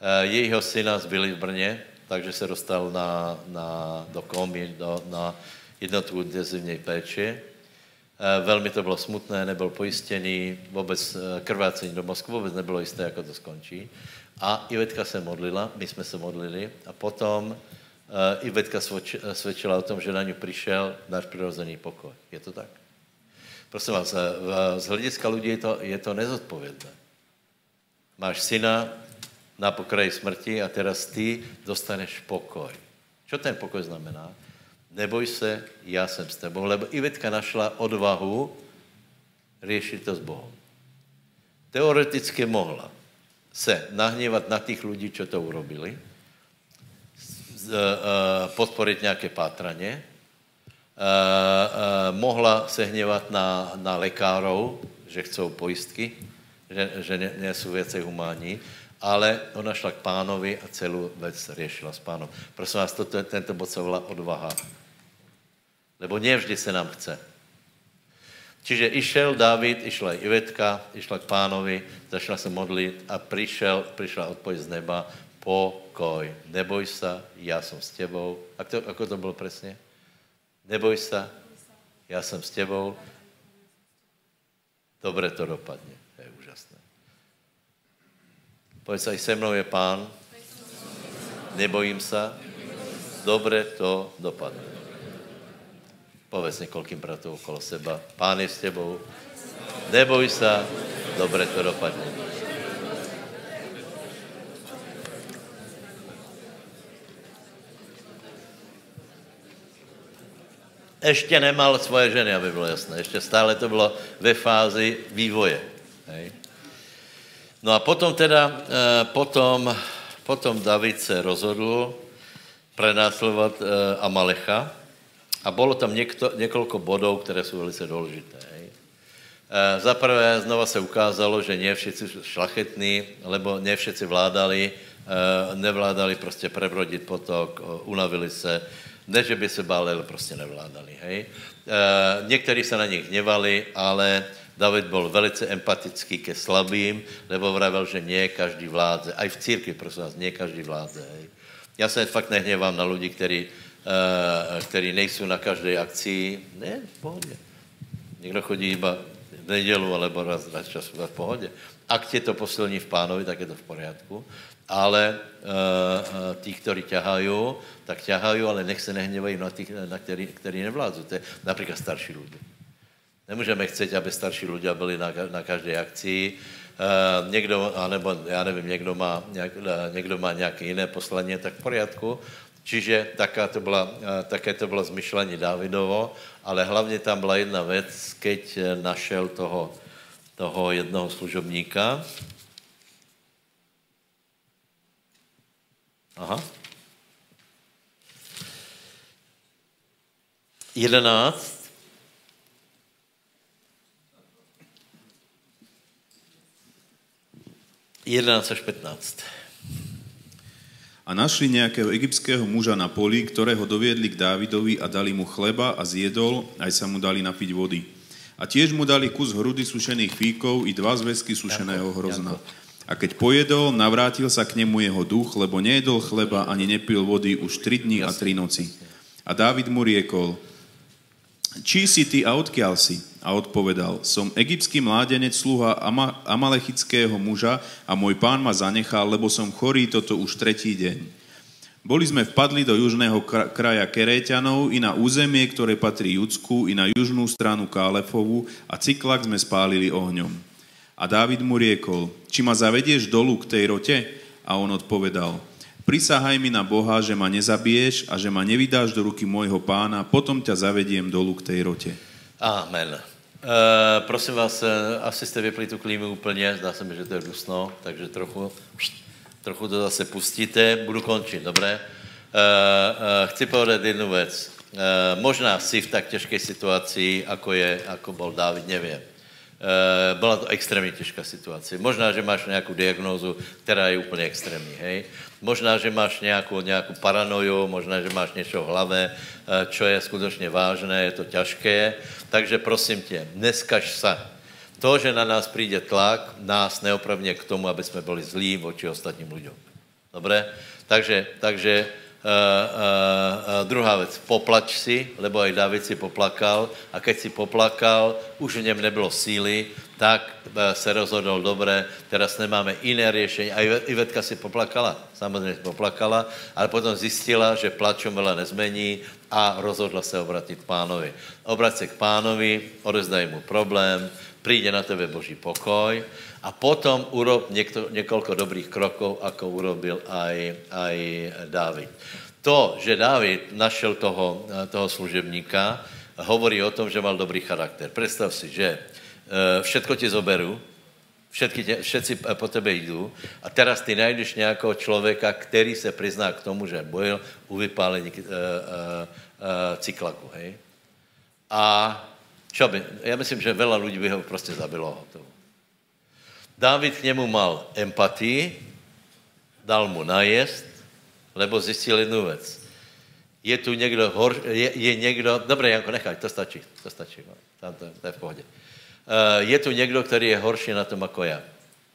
Eh, jejího syna zbyli v Brně, takže se dostal na, na, do komy, do, na jednotku intenzivní péči. Eh, velmi to bylo smutné, nebyl pojištěný, vůbec krvácení do mozku, vůbec nebylo jisté, jak to skončí. A Ivetka se modlila, my jsme se modlili a potom uh, Ivetka svědčila o tom, že na ní přišel náš přirozený pokoj. Je to tak? Prosím vás, z hlediska lidí je to, je to nezodpovědné. Máš syna na pokraji smrti a teraz ty dostaneš pokoj. Co ten pokoj znamená? Neboj se, já jsem s tebou, lebo Ivetka našla odvahu řešit to s Bohem. Teoreticky mohla se nahněvat na těch lidí, co to urobili, eh, podporit nějaké pátraně, Eh, eh, mohla se hněvat na, na lekárov, že chcou pojistky, že, že ne, ne jsou věci humánní, ale ona šla k pánovi a celou věc řešila s pánom. Prosím vás, toto, tento bod se volá odvaha. Lebo nevždy se nám chce. Čiže išel David, išla i Ivetka, išla k pánovi, začala se modlit a přišel, přišla odpověď z neba, pokoj, neboj se, já jsem s tebou. A to, ako to bylo přesně? Neboj se, já jsem s tebou. Dobře to dopadne. To je úžasné. Povedz, aj se mnou je pán. Nebojím se. Dobře to dopadne. Povedz několikým bratům okolo seba. Pán je s tebou. Neboj se. Dobře to dopadne. ještě nemal svoje ženy, aby bylo jasné. Ještě stále to bylo ve fázi vývoje. Hej. No a potom teda, eh, potom, potom David se rozhodl prenásledovat eh, Amalecha a bylo tam někto, několik bodů, které jsou velice důležité. Eh, za prvé znova se ukázalo, že ne všichni šlachetní, lebo ne všichni vládali, nevládali prostě prebrodit potok, unavili se, ne, že by se báli, ale prostě nevládali. Hej? E, někteří se na nich hněvali, ale David byl velice empatický ke slabým, nebo vravel, že nie každý vládze. A v církvi, prosím vás, nie každý vládze. Hej? Já se fakt nehněvám na lidi, kteří, e, kteří nejsou na každé akci. Ne, v pohodě. Někdo chodí iba v nedělu, alebo raz, raz čas v pohodě. Ak tě to posilní v pánovi, tak je to v pořádku ale uh, uh, tí, kteří ťahají, tak ťahají, ale nech se nehněvají na těch, na který, který nevládzu. To je například starší lidé. Nemůžeme chcet, aby starší lidé byli na, na každé akci. Uh, někdo, anebo já nevím, někdo má, nějak, někdo má nějaké jiné poslaně, tak v poriadku. Čiže taká to byla, také to bylo zmyšlení Davidovo, ale hlavně tam byla jedna věc, keď našel toho, toho jednoho služobníka, Aha. Jedenáct. Jedenáct až petnáct. A našli nejakého egyptského muža na poli, ktorého doviedli k Dávidovi a dali mu chleba a zjedol, aj sa mu dali napiť vody. A tiež mu dali kus hrudy sušených fíkov i dva zväzky sušeného hrozna. A keď pojedol, navrátil sa k nemu jeho duch, lebo nejedol chleba ani nepil vody už tri dní a tri noci. A Dávid mu riekol, či si ty a odkiaľ si? A odpovedal, som egyptský mládenec, sluha Ama- amalechického muža a môj pán ma zanechal, lebo som chorý toto už tretí deň. Boli sme vpadli do južného kraja Keréťanov i na územie, ktoré patrí Judsku, i na južnú stranu Kálefovu a Cyklak sme spálili ohňom. A Dávid mu riekol, či ma zavedieš dolu k tej rote? A on odpovedal, prisahaj mi na Boha, že ma nezabiješ a že ma nevydáš do ruky môjho pána, potom ťa zavediem dolu k tej rote. Amen. Uh, prosím vás, uh, asi jste vypli tu klímu úplně, zdá se mi, že to je dusno, takže trochu, trochu to zase pustíte, budu končit, dobré? Uh, uh, chci povedat jednu věc. Uh, možná si v tak těžké situaci, jako je, jako byl Dávid, nevím. E, byla to extrémně těžká situace. Možná, že máš nějakou diagnózu, která je úplně extrémní, hej. Možná, že máš nějakou, nějakou paranoju, možná, že máš něco v hlave, e, čo je skutečně vážné, je to těžké. Takže prosím tě, neskaž se. To, že na nás přijde tlak, nás neopravně k tomu, aby jsme byli zlí voči ostatním lidem. Dobré? Takže, takže druhá věc, poplač si, lebo aj David si poplakal a keď si poplakal, už v něm nebylo síly, tak se rozhodl, dobré, teraz nemáme jiné řešení. A Ivetka si poplakala, samozřejmě poplakala, ale potom zjistila, že plačom veľa nezmení a rozhodla se obratit k pánovi. Obrať se k pánovi, odezdaj mu problém, přijde na tebe Boží pokoj a potom urob někto, několik dobrých kroků, jako urobil aj, aj Dávid. To, že Dávid našel toho, toho služebníka, hovorí o tom, že mal dobrý charakter. Představ si, že eh, všetko ti zoberu, všetky všetci po tebe jdou a teraz ty najdeš nějakého člověka, který se přizná k tomu, že bojil u vypálení uh, uh, uh, cyklaku, hej? A čo by, já myslím, že veľa lidí by ho prostě zabilo. Dávid k němu mal empatii, dal mu najest, lebo zjistil jednu věc. Je tu někdo, hor, je, je někdo, dobré, Janko, nechaj, to stačí, to stačí, no, tam to, to je v pohodě. Uh, je tu někdo, který je horší na tom jako já.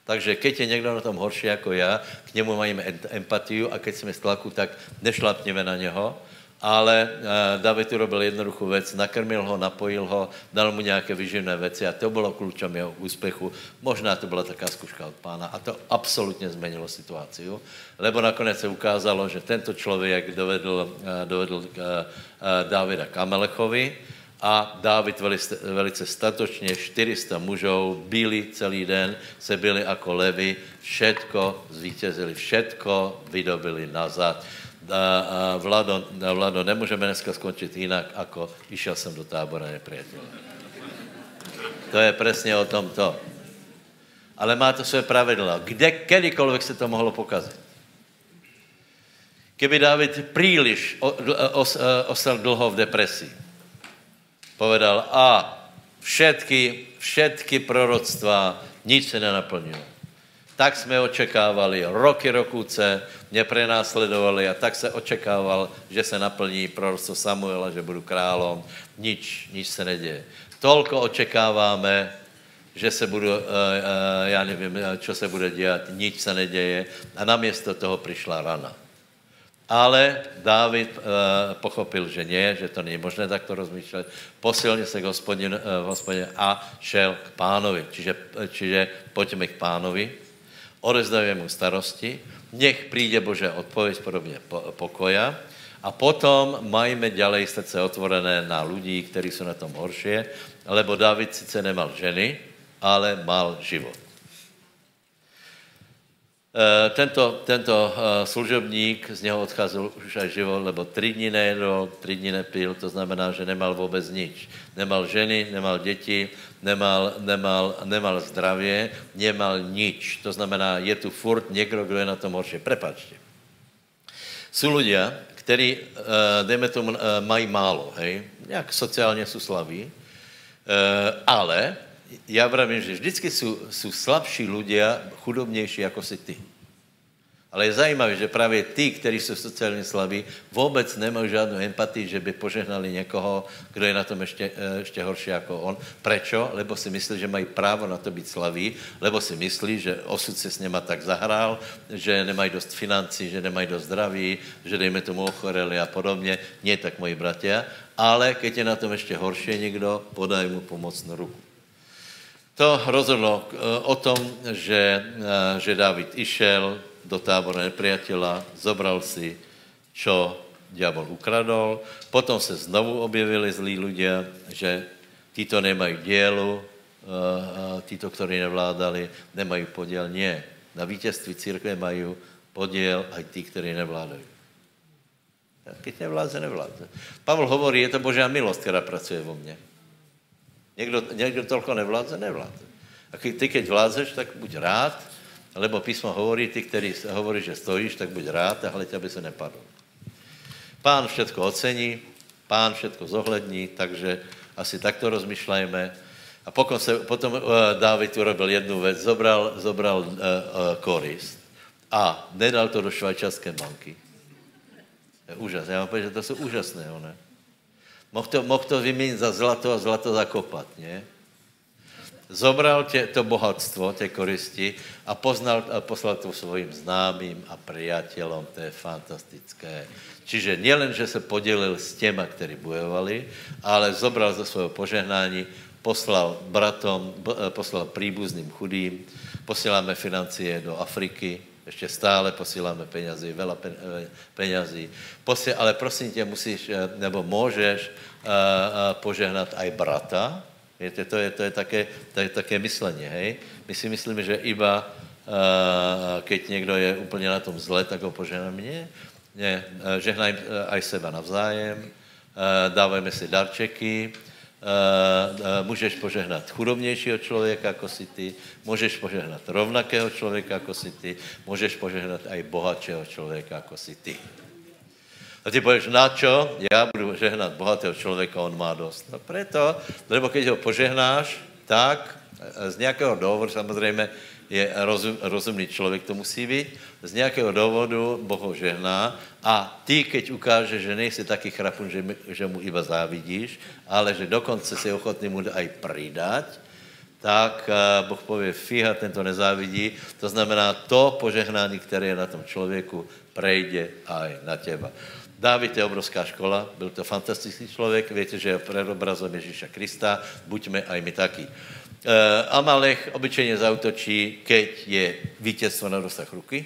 Takže keď je někdo na tom horší jako já, k němu máme empatiu a keď jsme v tlaku, tak nešlapněme na něho, ale uh, David urobil jednoduchou věc, nakrmil ho, napojil ho, dal mu nějaké vyživné věci a to bylo klíčem jeho úspěchu. Možná to byla taká zkuška od pána a to absolutně změnilo situaci, lebo nakonec se ukázalo, že tento člověk dovedl, uh, dovedl uh, Davida k Amelechovi a David velice, velice statočně 400 mužů byli celý den, se byli jako levy, všetko zvítězili, všetko vydobili nazad a, Vlado, Vlado, nemůžeme dneska skončit jinak, jako išel jsem do tábora nepřátelé. To je přesně o tom to. Ale má to své pravidla. Kde, kedykoľvek se to mohlo pokazit. Keby David příliš ostal dlho v depresi, povedal, a všetky, všetky proroctva, nic se nenaplnilo tak jsme očekávali roky, rokuce, mě prenásledovali a tak se očekával, že se naplní proroctvo Samuela, že budu králom. Nič, nič se neděje. Tolko očekáváme, že se budu, uh, uh, já nevím, co se bude dělat, nič se neděje a namiesto toho přišla rana. Ale Dávid pochopil, že ne, že to není možné takto rozmýšlet. Posilně se k hospodin, hospodin a šel k pánovi. Čiže, čiže pojďme k pánovi odezdajme mu starosti, nech přijde Bože odpověď podobně pokoja a potom majme ďalej srdce otvorené na lidí, kteří jsou na tom horšie, lebo David sice nemal ženy, ale mal život. Eh, tento, tento eh, služebník, z něho odcházel už aj život, lebo tři dny nejedl, tři dny nepil, to znamená, že nemal vůbec nič. Nemal ženy, nemal děti, nemal, nemal, nemal zdravě, nemal nič. To znamená, je tu furt někdo, kdo je na tom horší. Prepačte. Jsou lidé, kteří, eh, dejme tomu, mají málo, hej, nějak sociálně jsou slaví, ale já vravím, že vždycky jsou, jsou slabší lidé, chudobnější jako si ty. Ale je zajímavé, že právě ty, kteří jsou sociálně slabí, vůbec nemají žádnou empatii, že by požehnali někoho, kdo je na tom ještě, eh, ještě horší jako on. Prečo? Lebo si myslí, že mají právo na to být slaví, lebo si myslí, že osud se s něma tak zahrál, že nemají dost financí, že nemají dost zdraví, že dejme tomu ochoreli a podobně. Nie tak, moji bratia. Ale keď je na tom ještě horší někdo, podaj mu pomocnou ruku. To rozhodlo eh, o tom, že, eh, že David išel do tábora nepriatela, zobral si, čo diabol ukradol, potom se znovu objevili zlí ľudia, že títo nemají dielu, eh, títo, ktorí nevládali, nemají podiel. Nie. Na vítězství církve mají podiel aj tí, ktorí nevládají. Keď nevládze, nevládze. Pavel hovorí, je to Božá milost, která pracuje vo mně. Někdo, někdo tolko nevládze, nevládze. A ty, keď vládzeš, tak buď rád, lebo písmo hovorí, ty, který hovorí, že stojíš, tak buď rád a hleď, aby se nepadl. Pán všetko ocení, pán všetko zohlední, takže asi takto rozmýšlejme. A potom, se, potom uh, Dávid urobil jednu věc, zobral, zobral uh, uh, korist a nedal to do švajčarské banky. Je úžas. Já vám povím, že to jsou úžasné, ne? Mohl to, mohl to vyměnit za zlato a zlato zakopat, ne? Zobral tě, to bohatstvo, tě koristi a, poznal, a poslal to svojim známým a priateľom. To je fantastické. Čiže nielen, že se podělil s těma, kteří bojovali, ale zobral ze svého požehnání, poslal bratom, poslal príbuzným chudým, posíláme financie do Afriky, ještě stále posíláme penězí, veľa eh, penězí. Posil, ale prosím tě, musíš, eh, nebo můžeš požehnat aj brata, Víte, to je, to je, také, to je také myslení, hej? My si myslíme, že iba keď někdo je úplně na tom zle, tak ho požehnám. Nie. žehnaj aj seba navzájem, dávajme si darčeky, můžeš požehnat chudobnějšího člověka, jako si ty, můžeš požehnat rovnakého člověka, jako si ty, můžeš požehnat aj bohatšího člověka, jako si ty. A ty pověš, na čo? Já budu žehnat bohatého člověka, on má dost. No preto, lebo keď ho požehnáš, tak z nějakého důvodu samozřejmě je rozum, rozumný člověk, to musí být, z nějakého důvodu Boh ho žehná a ty, keď ukážeš, že nejsi taký chrapun, že, že mu iba závidíš, ale že dokonce si ochotný mu aj pridať, tak Boh pově, fíha, tento nezávidí. To znamená, to požehnání, které je na tom člověku, prejde aj na těba. Dávid je obrovská škola, byl to fantastický člověk, víte, že je predobrazom Ježíša Krista, buďme aj my taky. Uh, Amalech obyčejně zautočí, keď je vítězstvo na dosah ruky,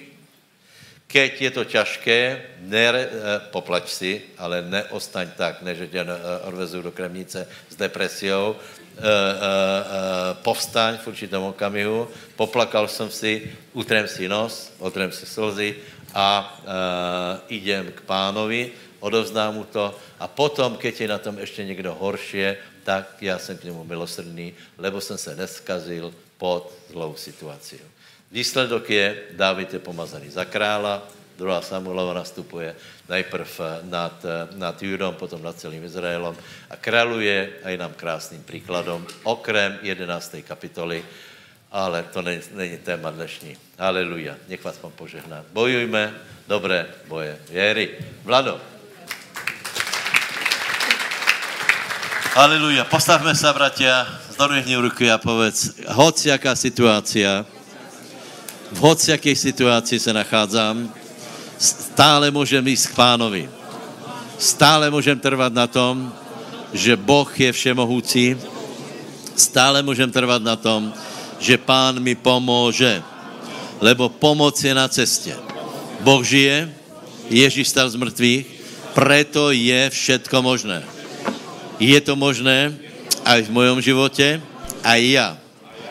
keď je to těžké, ne, uh, poplač si, ale neostaň tak, než tě uh, odvezu do kremnice s depresiou, uh, uh, uh, povstaň v určitom okamihu, poplakal jsem si, utrem si nos, otrem si slzy a uh, idem k pánovi, odovzdám mu to a potom, keď je na tom ještě někdo horšie, tak já jsem k němu milosrdný, lebo jsem se neskazil pod zlou situací. Výsledok je, Dávid je pomazaný za krála, druhá Samuelova nastupuje najprv nad, nad Judom, potom nad celým Izraelom a králuje aj nám krásným příkladom, okrem 11. kapitoly, ale to není, není téma dnešní. Haleluja. Nech vás pan požehná. Bojujme dobré boje věry. Vlado. Haleluja. Postavme se, bratia, zdorvihni ruky a povedz, hoc jaká situácia, v hoc jaké situaci se nachádzám, stále můžem jít k pánovi. Stále můžem trvat na tom, že Boh je všemohoucí. Stále můžem trvat na tom, že pán mi pomůže, lebo pomoc je na cestě. Boh žije, Ježíš stal z mrtvých, preto je všetko možné. Je to možné aj v mojom životě, a já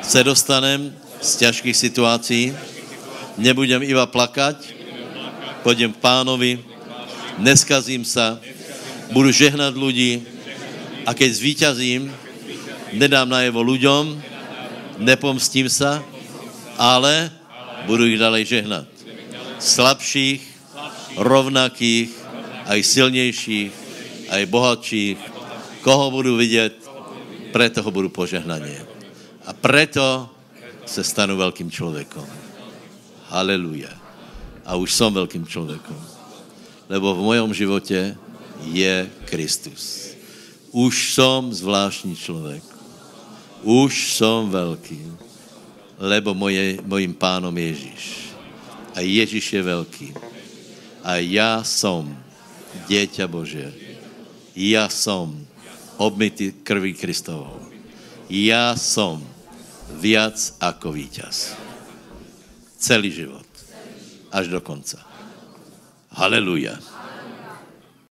se dostanem z těžkých situací, nebudem iba plakat, půjdem k pánovi, neskazím se, budu žehnat ľudí a keď zvíťazím, nedám najevo ľuďom, nepomstím se, ale budu jich dalej žehnat. Slabších, rovnakých, aj silnějších, aj bohatších. Koho budu vidět, preto ho budu požehnaně. A preto se stanu velkým člověkem. Haleluja. A už jsem velkým člověkem. Lebo v mojom životě je Kristus. Už jsem zvláštní člověk už jsem velký, lebo moje, mojím pánom Ježíš. A Ježíš je velký. A já jsem dieťa Bože. Já jsem obmytý krví Kristovou. Já jsem viac ako víťaz. Celý život. Až do konca. Haleluja.